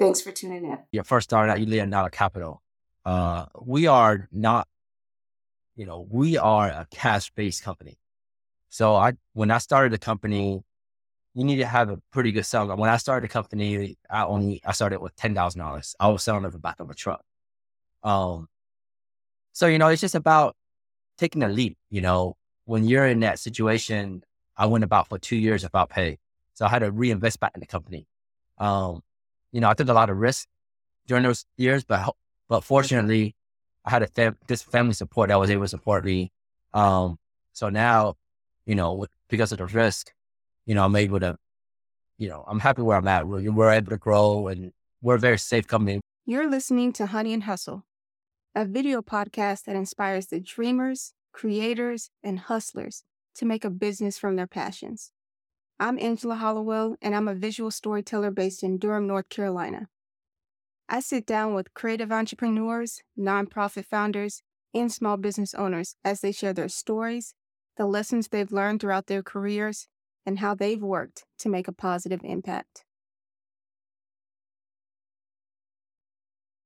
Thanks for tuning in. Your first started out, you lead out of capital. Uh, we are not, you know, we are a cash based company. So I, when I started the company, you need to have a pretty good sell. When I started the company, I only, I started with $10,000. I was selling at the back of a truck. Um, so, you know, it's just about taking a leap, you know, when you're in that situation, I went about for two years without pay. So I had to reinvest back in the company. Um, you know, I took a lot of risk during those years, but but fortunately, I had a fam- this family support that was able to support me. Um, so now, you know, because of the risk, you know, I'm able to, you know, I'm happy where I'm at. We're, we're able to grow, and we're a very safe company. You're listening to Honey and Hustle, a video podcast that inspires the dreamers, creators, and hustlers to make a business from their passions. I'm Angela Hollowell, and I'm a visual storyteller based in Durham, North Carolina. I sit down with creative entrepreneurs, nonprofit founders, and small business owners as they share their stories, the lessons they've learned throughout their careers, and how they've worked to make a positive impact.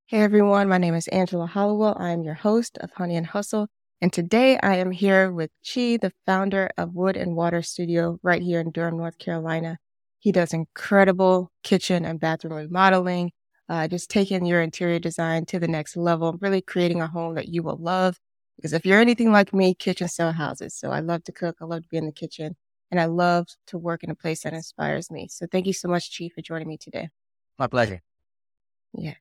Hey everyone, my name is Angela Hollowell. I am your host of Honey and Hustle, and today I am here with Chi, the founder of Wood and Water Studio right here in Durham, North Carolina. He does incredible kitchen and bathroom remodeling, uh, just taking your interior design to the next level, really creating a home that you will love. Because if you're anything like me, kitchens sell houses. So I love to cook, I love to be in the kitchen, and I love to work in a place that inspires me. So thank you so much, Chi, for joining me today. My pleasure. Yeah.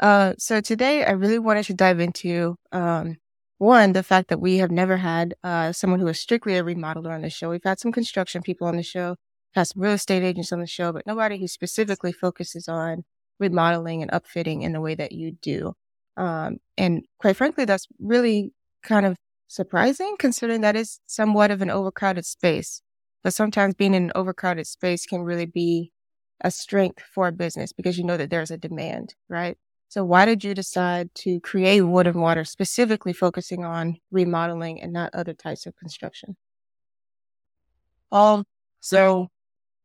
Uh, so today I really wanted to dive into um, one, the fact that we have never had uh, someone who is strictly a remodeler on the show. We've had some construction people on the show, had some real estate agents on the show, but nobody who specifically focuses on remodeling and upfitting in the way that you do. Um, and quite frankly, that's really kind of surprising considering that is somewhat of an overcrowded space. But sometimes being in an overcrowded space can really be a strength for a business because you know that there's a demand, right? So why did you decide to create Wood and Water specifically focusing on remodeling and not other types of construction? Um, so,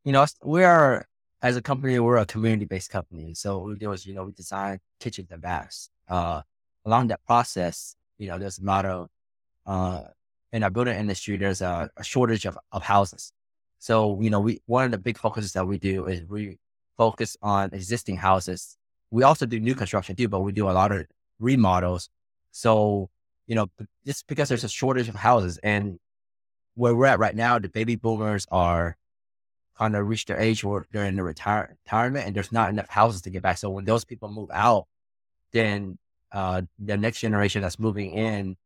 you know, we are, as a company, we're a community-based company. So what we do is, you know, we design kitchens and baths. Uh, along that process, you know, there's a lot of, uh, in our building industry, there's a, a shortage of, of houses. So, you know, we, one of the big focuses that we do is we focus on existing houses we also do new construction too, but we do a lot of remodels. So, you know, just because there's a shortage of houses and where we're at right now, the baby boomers are kind of reached their age where they're in the retire- retirement and there's not enough houses to get back. So when those people move out, then uh, the next generation that's moving in,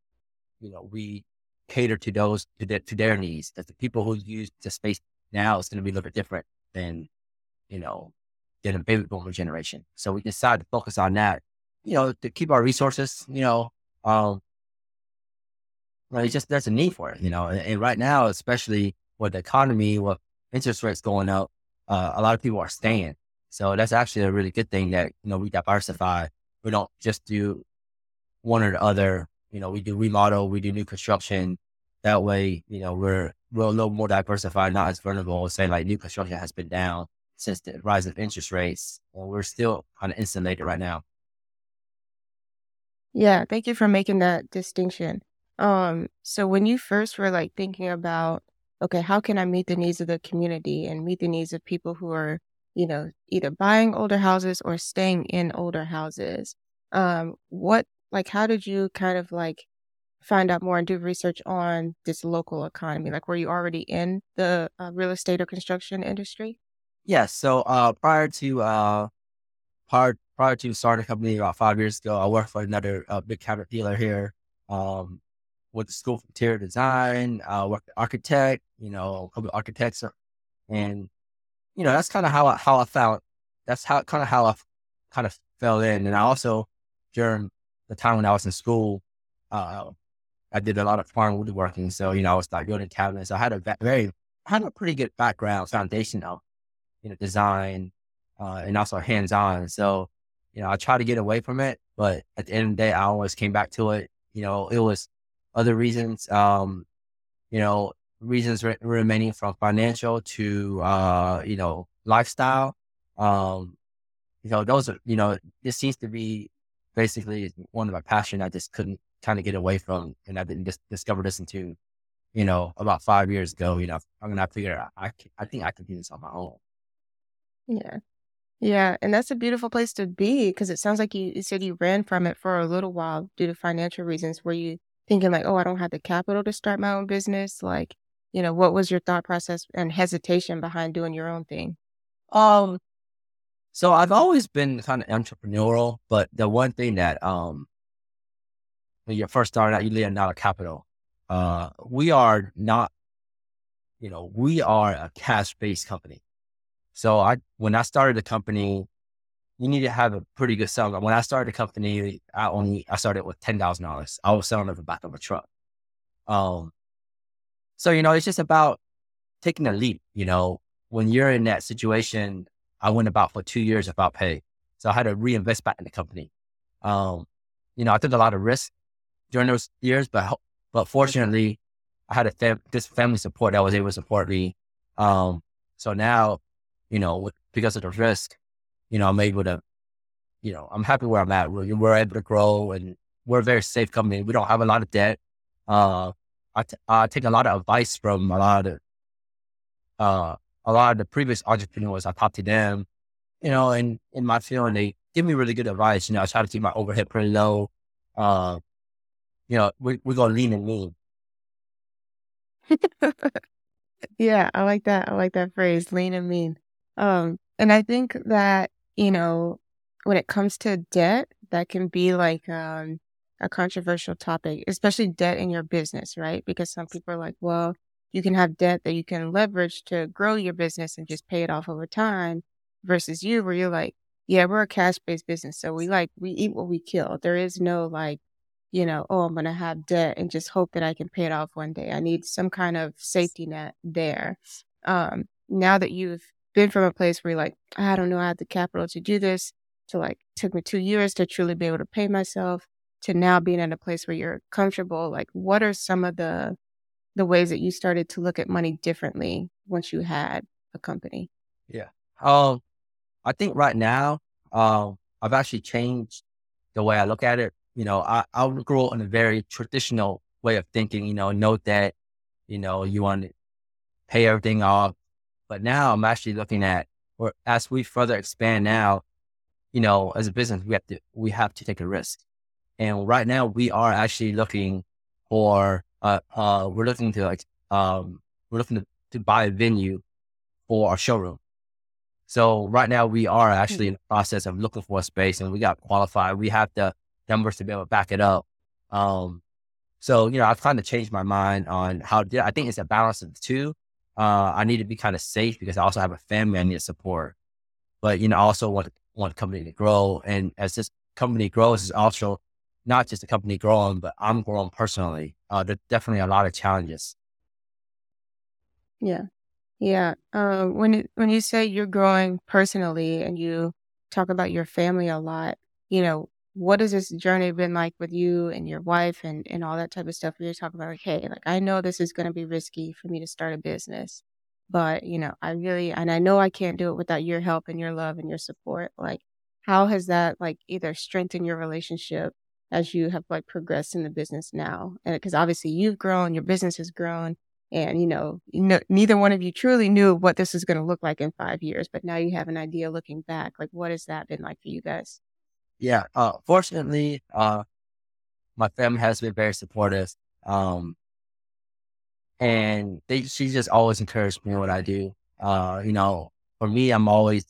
you know, we cater to those to, the, to their needs. That the people who use the space now is going to be a little bit different than, you know, than a baby boomer generation. So we decided to focus on that, you know, to keep our resources, you know, um, well, it's just there's a need for it, you know, and, and, right now, especially with the economy, with interest rates going up, uh, a lot of people are staying. So that's actually a really good thing that, you know, we diversify. We don't just do one or the other. You know, we do remodel, we do new construction. That way, you know, we're, we're a little more diversified, not as vulnerable. Say like new construction has been down since the rise of interest rates. And we're still kind of insulated right now. Yeah, thank you for making that distinction. Um, so when you first were like thinking about, okay, how can I meet the needs of the community and meet the needs of people who are, you know, either buying older houses or staying in older houses, um, what like how did you kind of like find out more and do research on this local economy? Like, were you already in the uh, real estate or construction industry? Yes. So uh, prior to uh, prior prior to starting a company about five years ago, I worked for another uh, big cabinet dealer here. Um, with the school for interior design, I worked architect, you know, architects, and you know that's kind of how I, how I found. That's how kind of how I kind of fell in. And I also, during the time when I was in school, uh, I did a lot of farm woodworking. So, you know, I was like building cabinets. I had a very, I had a pretty good background, foundation of, you know, design, uh, and also hands on. So, you know, I try to get away from it, but at the end of the day, I always came back to it. You know, it was other reasons, um, you know, reasons re- remaining from financial to, uh, you know, lifestyle. Um, you know, those are, you know, this seems to be basically one of my passion. I just couldn't kind of get away from, and I didn't just discover this into, you know, about five years ago. You know, I'm gonna figure out. I I think I can do this on my own. Yeah. Yeah, and that's a beautiful place to be because it sounds like you, you said you ran from it for a little while due to financial reasons. Were you thinking like, oh, I don't have the capital to start my own business? Like, you know, what was your thought process and hesitation behind doing your own thing? Um, so I've always been kind of entrepreneurial, but the one thing that um when you first start out, you need not a capital. Uh, we are not, you know, we are a cash based company. So I, when I started the company, you need to have a pretty good sell. When I started the company, I only, I started with $10,000. I was selling at the back of a truck. Um, so, you know, it's just about taking a leap, you know, when you're in that situation, I went about for two years without pay. So I had to reinvest back in the company. Um, you know, I took a lot of risk during those years, but but fortunately, I had a fam- this family support that was able to support me. Um, so now, you know, because of the risk, you know, I'm able to, you know, I'm happy where I'm at. We're, we're able to grow, and we're a very safe company. We don't have a lot of debt. Uh, I, t- I take a lot of advice from a lot of uh, a lot of the previous entrepreneurs. I talk to them, you know, and in my field, they give me really good advice. You know, I try to keep my overhead pretty low. Uh, you know, we, we're going to lean and mean. yeah, I like that. I like that phrase, lean and mean. Um, and I think that, you know, when it comes to debt, that can be like um, a controversial topic, especially debt in your business, right? Because some people are like, well, you can have debt that you can leverage to grow your business and just pay it off over time versus you where you're like, yeah, we're a cash based business. So we like, we eat what we kill. There is no like you know, oh, I'm going to have debt and just hope that I can pay it off one day. I need some kind of safety net there. Um, now that you've been from a place where you're like, I don't know, I had the capital to do this, to like, took me two years to truly be able to pay myself, to now being in a place where you're comfortable. Like, what are some of the the ways that you started to look at money differently once you had a company? Yeah. Um, I think right now, um, I've actually changed the way I look at it you know, I, I grew up in a very traditional way of thinking, you know, note that, you know, you want to pay everything off. But now I'm actually looking at, or as we further expand now, you know, as a business, we have to, we have to take a risk. And right now we are actually looking for, uh, uh, we're looking to like, um, we're looking to, to buy a venue for our showroom. So right now we are actually in the process of looking for a space and we got qualified. We have the numbers to be able to back it up. Um, so, you know, I've kind of changed my mind on how I think it's a balance of the two. Uh, I need to be kind of safe because I also have a family I need to support. But, you know, I also want, want company to grow. And as this company grows, it's also not just the company growing, but I'm growing personally. Uh, there's definitely a lot of challenges. Yeah. Yeah. Uh, when, it, when you say you're growing personally and you talk about your family a lot, you know, what has this journey been like with you and your wife and, and all that type of stuff? We are talking about like, hey, like I know this is going to be risky for me to start a business, but you know, I really, and I know I can't do it without your help and your love and your support. Like, how has that like either strengthened your relationship as you have like progressed in the business now? And because obviously you've grown, your business has grown, and you know, you know, neither one of you truly knew what this is going to look like in five years, but now you have an idea looking back. Like, what has that been like for you guys? Yeah, uh, fortunately, uh, my family has been very supportive. Um, and they, she just always encouraged me in what I do. Uh, you know, for me, I'm always,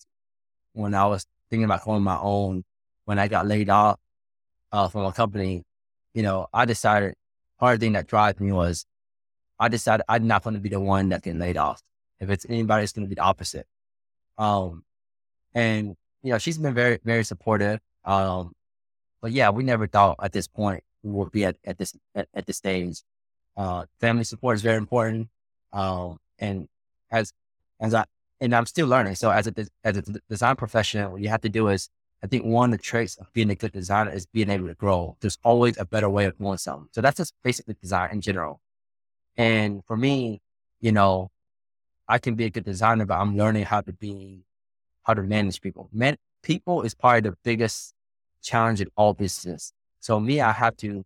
when I was thinking about going my own, when I got laid off, uh, from a company, you know, I decided hard thing that drives me was I decided I'm not going to be the one that get laid off. If it's anybody, it's going to be the opposite. Um, and you know, she's been very, very supportive. Um, but yeah, we never thought at this point we would be at, at this at, at this stage. Uh, family support is very important. Um, and as as I and I'm still learning. So as a as a design professional, what you have to do is I think one of the traits of being a good designer is being able to grow. There's always a better way of doing something. So that's just basically design in general. And for me, you know, I can be a good designer, but I'm learning how to be, how to manage people. Man, people is probably the biggest challenge in all business. So me, I have to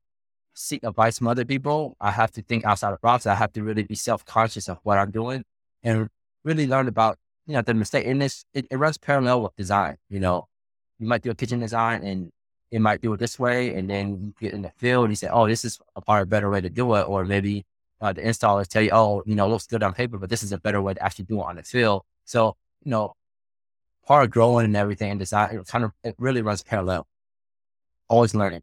seek advice from other people. I have to think outside the box. I have to really be self-conscious of what I'm doing and really learn about, you know, the mistake. And this, it, it runs parallel with design, you know, you might do a kitchen design and it might do it this way. And then you get in the field and you say, oh, this is a far better way to do it. Or maybe uh, the installers tell you, oh, you know, looks good on paper, but this is a better way to actually do it on the field. So, you know, part of growing and everything and design, it kind of, it really runs parallel. Always learning.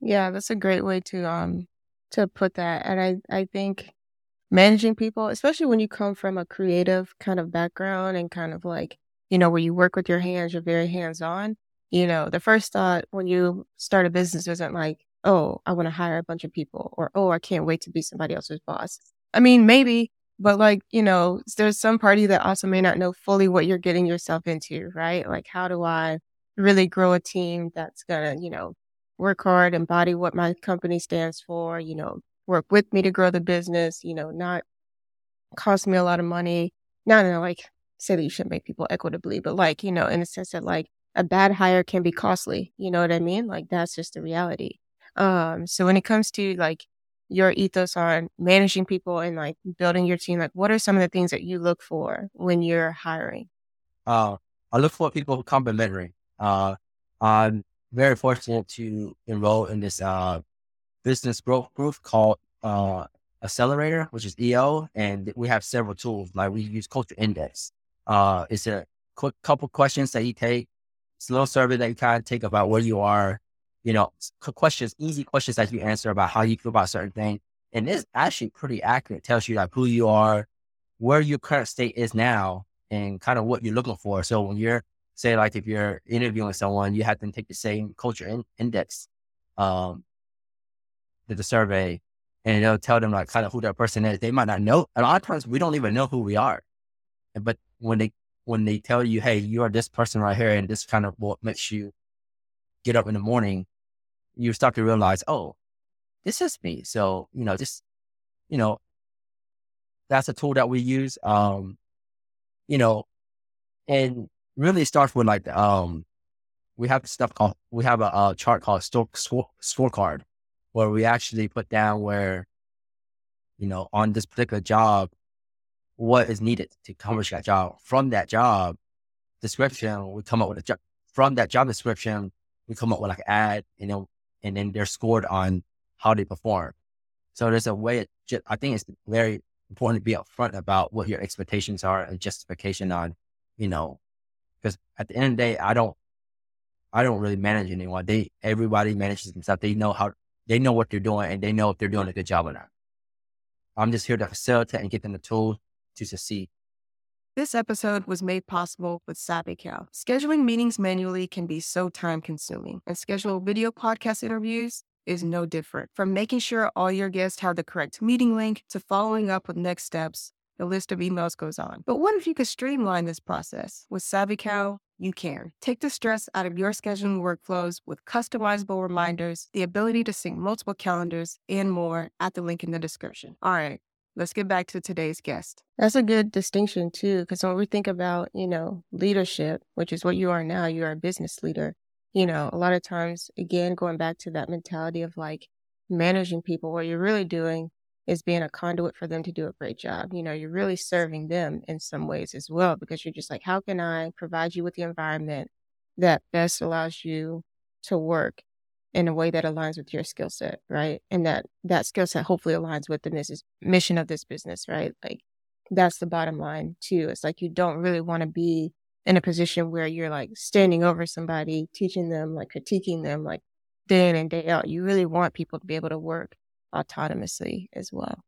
Yeah, that's a great way to, um, to put that. And I, I think managing people, especially when you come from a creative kind of background and kind of like you know, where you work with your hands, you're very hands on. You know, the first thought when you start a business isn't like, oh, I want to hire a bunch of people or, oh, I can't wait to be somebody else's boss. I mean, maybe, but like, you know, there's some party that also may not know fully what you're getting yourself into, right? Like, how do I really grow a team that's going to, you know, work hard, embody what my company stands for, you know, work with me to grow the business, you know, not cost me a lot of money. No, no, like say that you shouldn't make people equitably, but like, you know, in the sense that like a bad hire can be costly. You know what I mean? Like that's just the reality. Um, so when it comes to like your ethos on managing people and like building your team, like what are some of the things that you look for when you're hiring? Uh, I look for people who complementary. Uh, I'm very fortunate to enroll in this uh, business growth group called uh, Accelerator, which is EO, and we have several tools. Like we use Culture Index, uh, it's a quick couple questions that you take. It's a little survey that you kind of take about where you are. You know, questions, easy questions that you answer about how you feel about certain things. And it's actually pretty accurate. It tells you like who you are, where your current state is now, and kind of what you're looking for. So when you're say like if you're interviewing someone, you have to take the same culture in- index, um, the, the survey, and it'll tell them like kind of who that person is. They might not know. A lot of times we don't even know who we are, but when they when they tell you, hey, you are this person right here, and this kind of what makes you get up in the morning, you start to realize, oh, this is me. So, you know, just, you know, that's a tool that we use. Um, you know, and really starts with like, um, we have stuff called, we have a, a chart called store, score, scorecard where we actually put down where, you know, on this particular job, what is needed to accomplish that job. From that job description, we come up with a job. From that job description, we come up with like an ad, you know, and then they're scored on how they perform. So there's a way. Just, I think it's very important to be upfront about what your expectations are and justification on, you know, because at the end of the day, I don't, I don't really manage anyone. They everybody manages themselves. They know how they know what they're doing and they know if they're doing a good job or not. I'm just here to facilitate and get them the tools to succeed. This episode was made possible with SavvyCal. Scheduling meetings manually can be so time consuming, and schedule video podcast interviews is no different. From making sure all your guests have the correct meeting link to following up with next steps, the list of emails goes on. But what if you could streamline this process? With SavvyCal, you can. Take the stress out of your scheduling workflows with customizable reminders, the ability to sync multiple calendars, and more at the link in the description. All right, let's get back to today's guest. That's a good distinction too, because when we think about, you know, leadership, which is what you are now, you are a business leader. You know, a lot of times, again, going back to that mentality of like managing people, what you're really doing is being a conduit for them to do a great job. You know, you're really serving them in some ways as well, because you're just like, how can I provide you with the environment that best allows you to work in a way that aligns with your skill set, right? And that that skill set hopefully aligns with the mission of this business, right? Like that's the bottom line too. It's like you don't really want to be in a position where you're like standing over somebody, teaching them, like critiquing them, like day in and day out. You really want people to be able to work autonomously as well.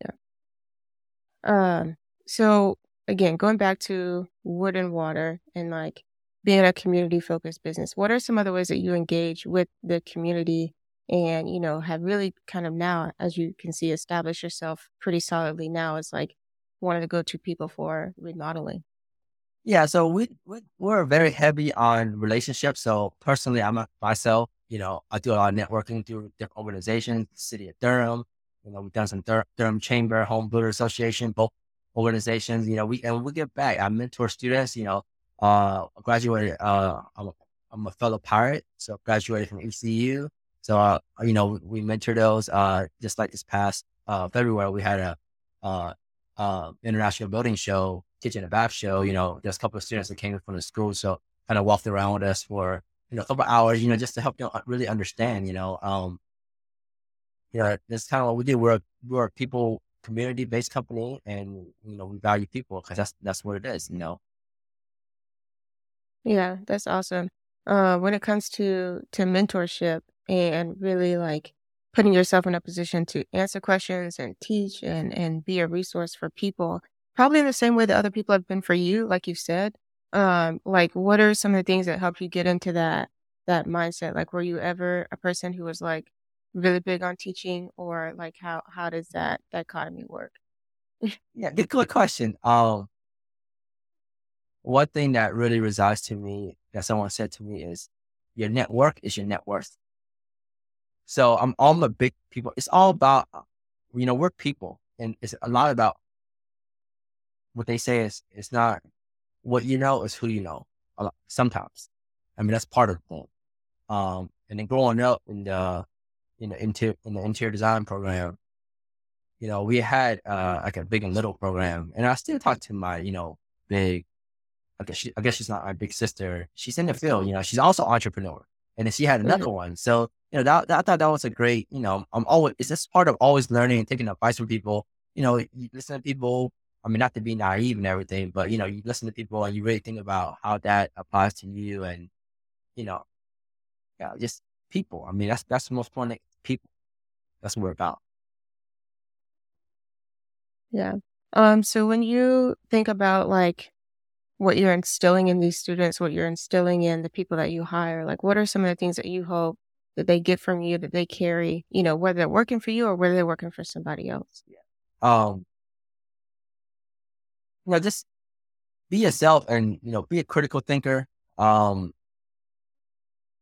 Yeah. Um. So again, going back to wood and water and like being a community focused business, what are some other ways that you engage with the community and, you know, have really kind of now, as you can see, established yourself pretty solidly now as like one of the go to people for remodeling? Yeah, so we, we we're very heavy on relationships. So personally, I'm a, myself. You know, I do a lot of networking through different organizations, City of Durham. You know, we've done some Dur- Durham Chamber, Home Builder Association, both organizations. You know, we and we give back. I mentor students. You know, uh, graduated. Uh, I'm a, I'm a fellow pirate, so graduated from ECU. So, uh, you know, we mentor those. Uh, just like this past uh February, we had a uh, uh international building show kitchen and bath show, you know, there's a couple of students that came from the school. So kind of walked around with us for, you know, a couple hours, you know, just to help them really understand, you know, um, you know, that's kind of what we do. We're a, we're a people community based company and, you know, we value people because that's, that's what it is, you know? Yeah, that's awesome. Uh, when it comes to, to mentorship and really like putting yourself in a position to answer questions and teach and, and be a resource for people, Probably in the same way that other people have been for you, like you said. Um, like what are some of the things that helped you get into that that mindset? Like were you ever a person who was like really big on teaching or like how how does that dichotomy work? yeah, good, question. Um one thing that really resides to me that someone said to me is your network is your net worth. So I'm all the big people. It's all about, you know, we're people and it's a lot about what they say is it's not what you know, is who you know. Sometimes, I mean that's part of the thing. Um, and then growing up in the in the interior in the interior design program, you know, we had uh like a big and little program, and I still talk to my you know big. I guess she, I guess she's not my big sister. She's in the field, you know. She's also entrepreneur, and then she had another mm-hmm. one. So you know, that, that, I thought that was a great. You know, I'm always it's just part of always learning and taking advice from people. You know, you listen to people I mean, not to be naive and everything, but you know, you listen to people and you really think about how that applies to you, and you know, yeah, just people. I mean, that's that's the most important people. That's what we're about. Yeah. Um. So when you think about like what you're instilling in these students, what you're instilling in the people that you hire, like what are some of the things that you hope that they get from you that they carry? You know, whether they're working for you or whether they're working for somebody else. Yeah. Um you know, just be yourself and, you know, be a critical thinker. Um,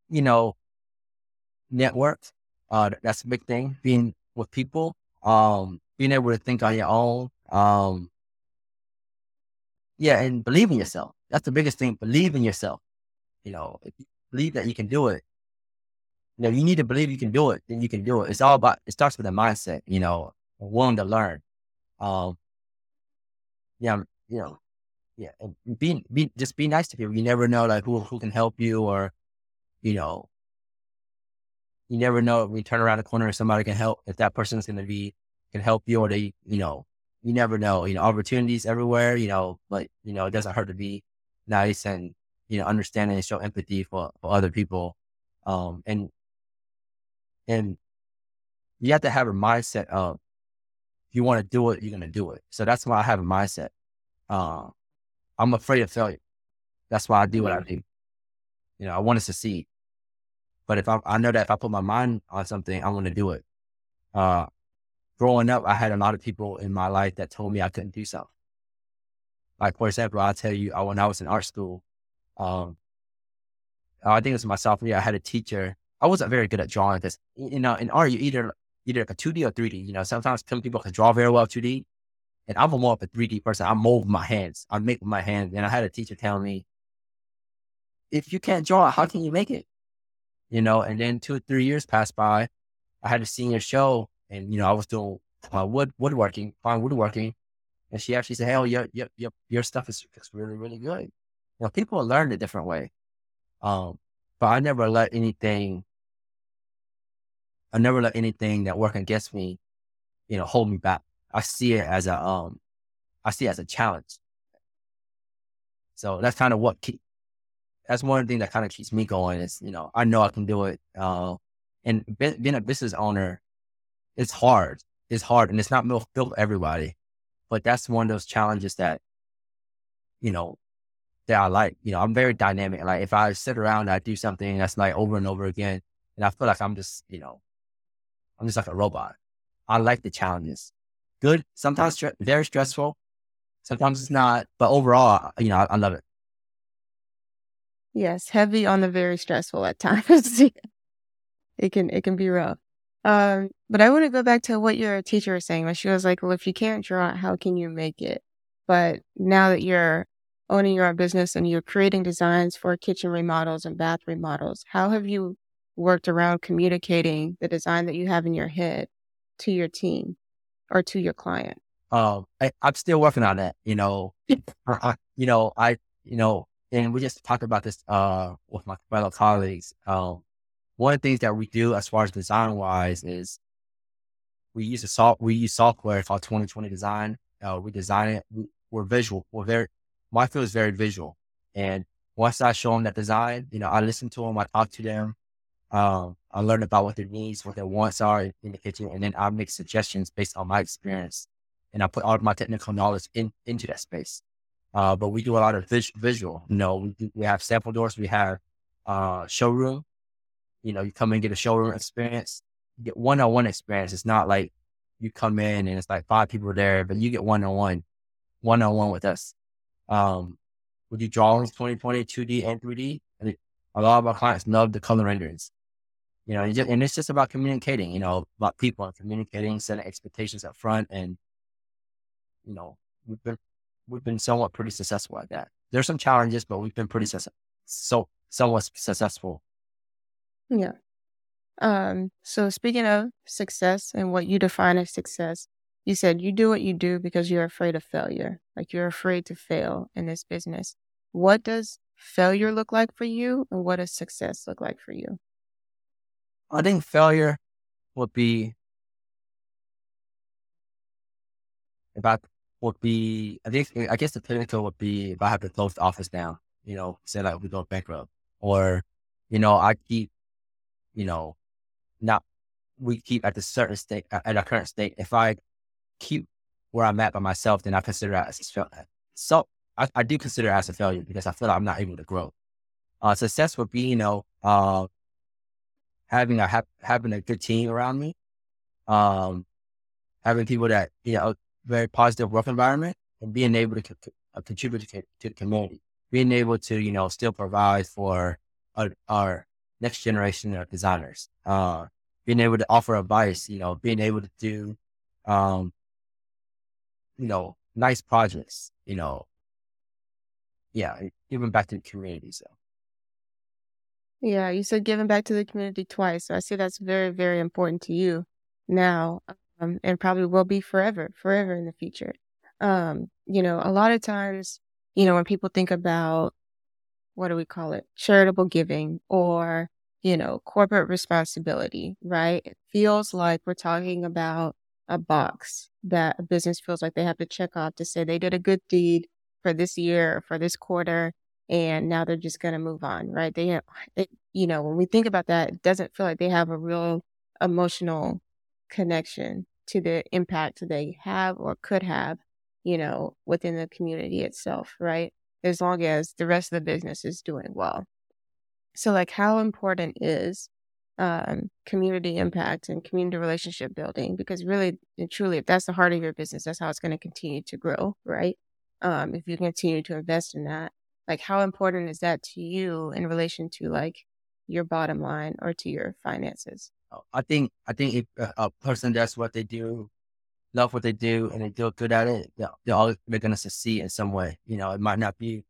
you know, network. Uh, that's a big thing. Being with people, um, being able to think on your own. Um, yeah, and believe in yourself. That's the biggest thing. Believe in yourself. You know, if you believe that you can do it. You know, you need to believe you can do it, then you can do it. It's all about, it starts with a mindset, you know, willing to learn. Um, yeah, you know, yeah, and be just be nice to people. You never know like who who can help you, or you know, you never know when you turn around the corner if somebody can help. If that person's going to be can help you, or they, you know, you never know. You know, opportunities everywhere. You know, but you know, it doesn't hurt to be nice and you know, understanding and show empathy for for other people. Um, and and you have to have a mindset of if you want to do it, you're going to do it. So that's why I have a mindset. Uh, I'm afraid of failure. That's why I do what I do. You know, I want to succeed. But if I, I know that if I put my mind on something, I'm going to do it. Uh, growing up, I had a lot of people in my life that told me I couldn't do something. Like, for example, I'll tell you, when I was in art school, um, I think it was my sophomore year, I had a teacher. I wasn't very good at drawing because, you know, in art, you either, either like a 2D or 3D. You know, sometimes some people can draw very well 2D. And I'm more of a 3D person. I mold my hands. I make with my hands. And I had a teacher tell me, if you can't draw, how can you make it? You know, and then two or three years passed by. I had a senior show and, you know, I was doing uh, wood, woodworking, fine woodworking. And she actually said, Hey, your, your, your, your stuff is, is really, really good. You know, people learn a different way. Um, but I never let anything, I never let anything that work against me, you know, hold me back. I see it as a um, I see it as a challenge. So that's kind of what keep, that's one thing that kind of keeps me going is, you know, I know I can do it. Uh, and be, being a business owner, it's hard. It's hard and it's not built for everybody, but that's one of those challenges that you know, that I like. You know, I'm very dynamic. Like if I sit around and I do something that's like over and over again, and I feel like I'm just, you know, I'm just like a robot. I like the challenges. Good, sometimes stre- very stressful, sometimes it's not, but overall, you know, I, I love it. Yes, heavy on the very stressful at times. it can it can be rough. Um, but I want to go back to what your teacher was saying. When she was like, "Well, if you can't draw, how can you make it?" But now that you're owning your own business and you're creating designs for kitchen remodels and bath remodels, how have you worked around communicating the design that you have in your head to your team or to your client? Um, I, am still working on that. You know, you know, I, you know, and we just talked about this uh with my fellow colleagues. Um, one of the things that we do as far as design wise is we use a soft we use software called 2020 Design. Uh, we design it. We, we're visual. We're very my field is very visual, and once I show them that design, you know, I listen to them, I talk to them, um, I learn about what their needs, what their wants are in, the kitchen, and then I make suggestions based on my experience, and I put all of my technical knowledge in into that space. Uh, but we do a lot of vis- visual. You know, we, do, we have sample doors. We have uh, showroom. You know, you come in get a showroom experience. You get one on one experience. It's not like you come in and it's like five people there, but you get one on one, one on one with us. Um, we do drawings 2020, 2D and 3D. And a lot of our clients love the color renderings. You know, and it's just about communicating, you know, about people and communicating, setting expectations up front. And, you know, we've been we've been somewhat pretty successful at that. There's some challenges, but we've been pretty su- so somewhat successful. Yeah. Um, so speaking of success and what you define as success, you said you do what you do because you're afraid of failure. Like you're afraid to fail in this business. What does failure look like for you and what does success look like for you? I think failure would be about would be, I think, I guess the pinnacle would be if I have to close the office down, you know, say like we go bankrupt or, you know, I keep, you know, not, we keep at the certain state, at our current state. If I keep where I'm at by myself, then I consider that as a failure. So I, I do consider it as a failure because I feel like I'm not able to grow. Uh, success would be, you know, uh, having a, ha- having a good team around me, um, having people that, you know, very positive work environment and being able to co- uh, contribute to, to, the community, being able to, you know, still provide for our, our next generation of designers, uh, being able to offer advice, you know, being able to do, um, you know, nice projects, you know, yeah, giving back to the community. So. Yeah, you said giving back to the community twice. So I see that's very, very important to you now um, and probably will be forever, forever in the future. Um, you know, a lot of times, you know, when people think about what do we call it, charitable giving or, you know, corporate responsibility, right? It feels like we're talking about a box that a business feels like they have to check off to say they did a good deed for this year or for this quarter and now they're just going to move on, right? They, it, you know, when we think about that, it doesn't feel like they have a real emotional connection to the impact they have or could have, you know, within the community itself, right? As long as the rest of the business is doing well. So, like, how important is um, community impact and community relationship building? Because really and truly, if that's the heart of your business, that's how it's going to continue to grow, right? Um, if you continue to invest in that, like, how important is that to you in relation to like your bottom line or to your finances? Oh, I think I think if a person does what they do, love what they do, and they do good at it, they're, they're always they're gonna succeed in some way. You know, it might not be,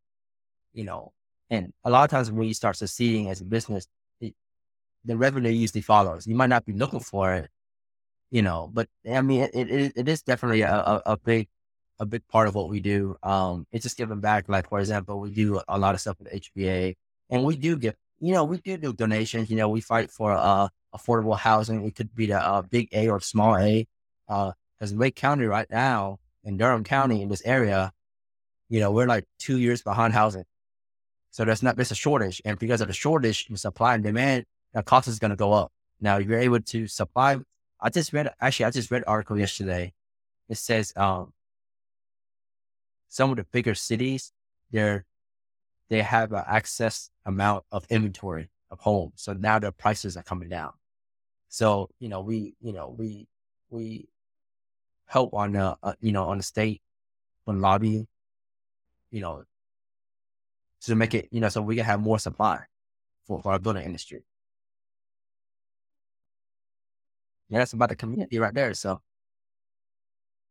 you know, and a lot of times when you start succeeding as a business, it, the revenue usually follows. You might not be looking for it, you know, but I mean, it it, it is definitely a, a big a big part of what we do. Um, it's just giving back. Like for example, we do a lot of stuff with HBA, and we do give, you know, we do do donations. You know, we fight for uh affordable housing. It could be the uh, big A or small A. Because uh, Wake County right now, in Durham County, in this area, you know, we're like two years behind housing. So there's not, there's a shortage. And because of the shortage in supply and demand, the cost is going to go up. Now, you're able to supply, I just read, actually, I just read an article yesterday. It says, um, some of the bigger cities, they're they have an excess amount of inventory of homes. So now the prices are coming down. So, you know, we, you know, we, we help on the, uh, you know, on the state, on lobbying, you know, to make it, you know, so we can have more supply for, for our building industry. Yeah, that's about the community right there. So,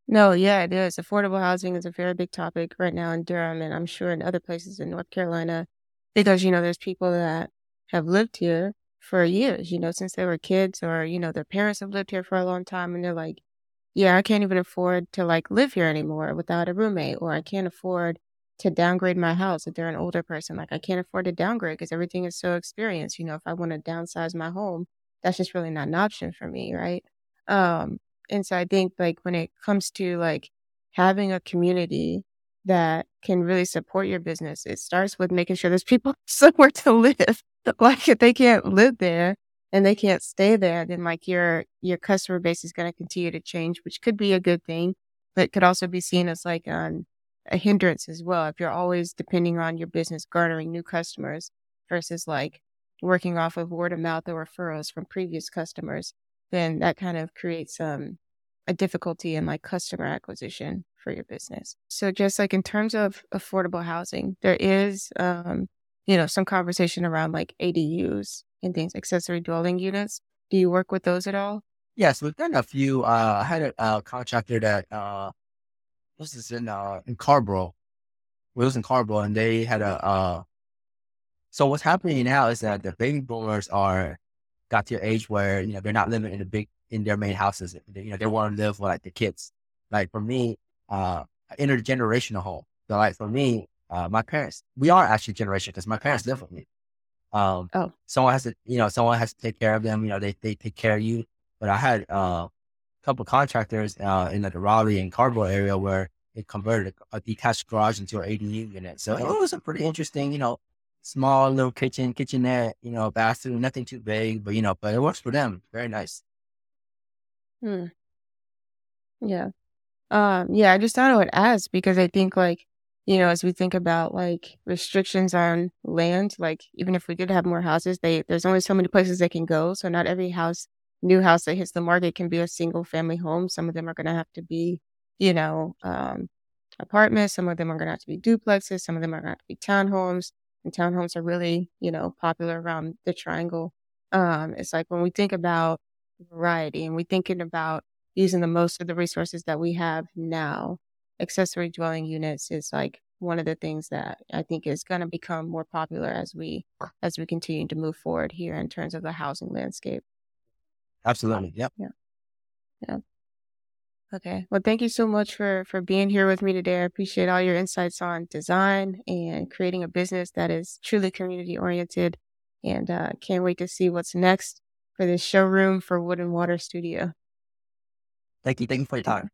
no, yeah, it is. Affordable housing is a very big topic right now in Durham, and I'm sure in other places in North Carolina, because, you know, there's people that have lived here for years, you know, since they were kids, or, you know, their parents have lived here for a long time, and they're like, yeah, I can't even afford to like live here anymore without a roommate, or I can't afford to downgrade my house if they're an older person. Like, I can't afford to downgrade because everything is so experienced. You know, if I want to downsize my home, that's just really not an option for me, right? Um, and so I think like when it comes to like having a community that can really support your business, it starts with making sure there's people somewhere to live. like if they can't live there and they can't stay there, then like your your customer base is going to continue to change, which could be a good thing, but could also be seen as like um, a hindrance as well. If you're always depending on your business garnering new customers versus like working off of word of mouth or referrals from previous customers, then that kind of creates um, a difficulty in like customer acquisition for your business. So just like in terms of affordable housing, there is, um, you know, some conversation around like ADUs and things, accessory dwelling units. Do you work with those at all? Yes, we've done a few. Uh, I had a, a contractor that uh, this is in uh, in Carrboro. We was in Carrboro, and they had a. Uh, so what's happening now is that the baby boomers are got to your age where, you know, they're not living in the big, in their main houses. They, you know, they want to live with like the kids. Like for me, uh, intergenerational home. So like for me, uh, my parents, we are actually generation because my parents live with me. Um, oh. someone has to, you know, someone has to take care of them. You know, they, they take care of you. But I had, uh, a couple contractors, uh, in the Raleigh and Carrboro area where it converted a, a detached garage into an ADU unit. So it was a pretty interesting, you know, small little kitchen, kitchenette, you know, bathroom, nothing too big, but you know, but it works for them. Very nice. Hmm. Yeah. Um, yeah, I just thought I would ask because I think like, you know, as we think about like restrictions on land, like even if we did have more houses, they there's only so many places they can go. So not every house, new house that hits the market can be a single family home. Some of them are gonna have to be, you know, um, apartments, some of them are gonna have to be duplexes, some of them are gonna have to be townhomes and townhomes are really, you know, popular around the triangle. Um, it's like when we think about variety and we're thinking about using the most of the resources that we have now, accessory dwelling units is like one of the things that I think is going to become more popular as we as we continue to move forward here in terms of the housing landscape. Absolutely. Yep. Yeah. Yeah. Okay. Well, thank you so much for for being here with me today. I appreciate all your insights on design and creating a business that is truly community oriented. And uh, can't wait to see what's next for this showroom for Wood and Water Studio. Thank you. Thank you for your time.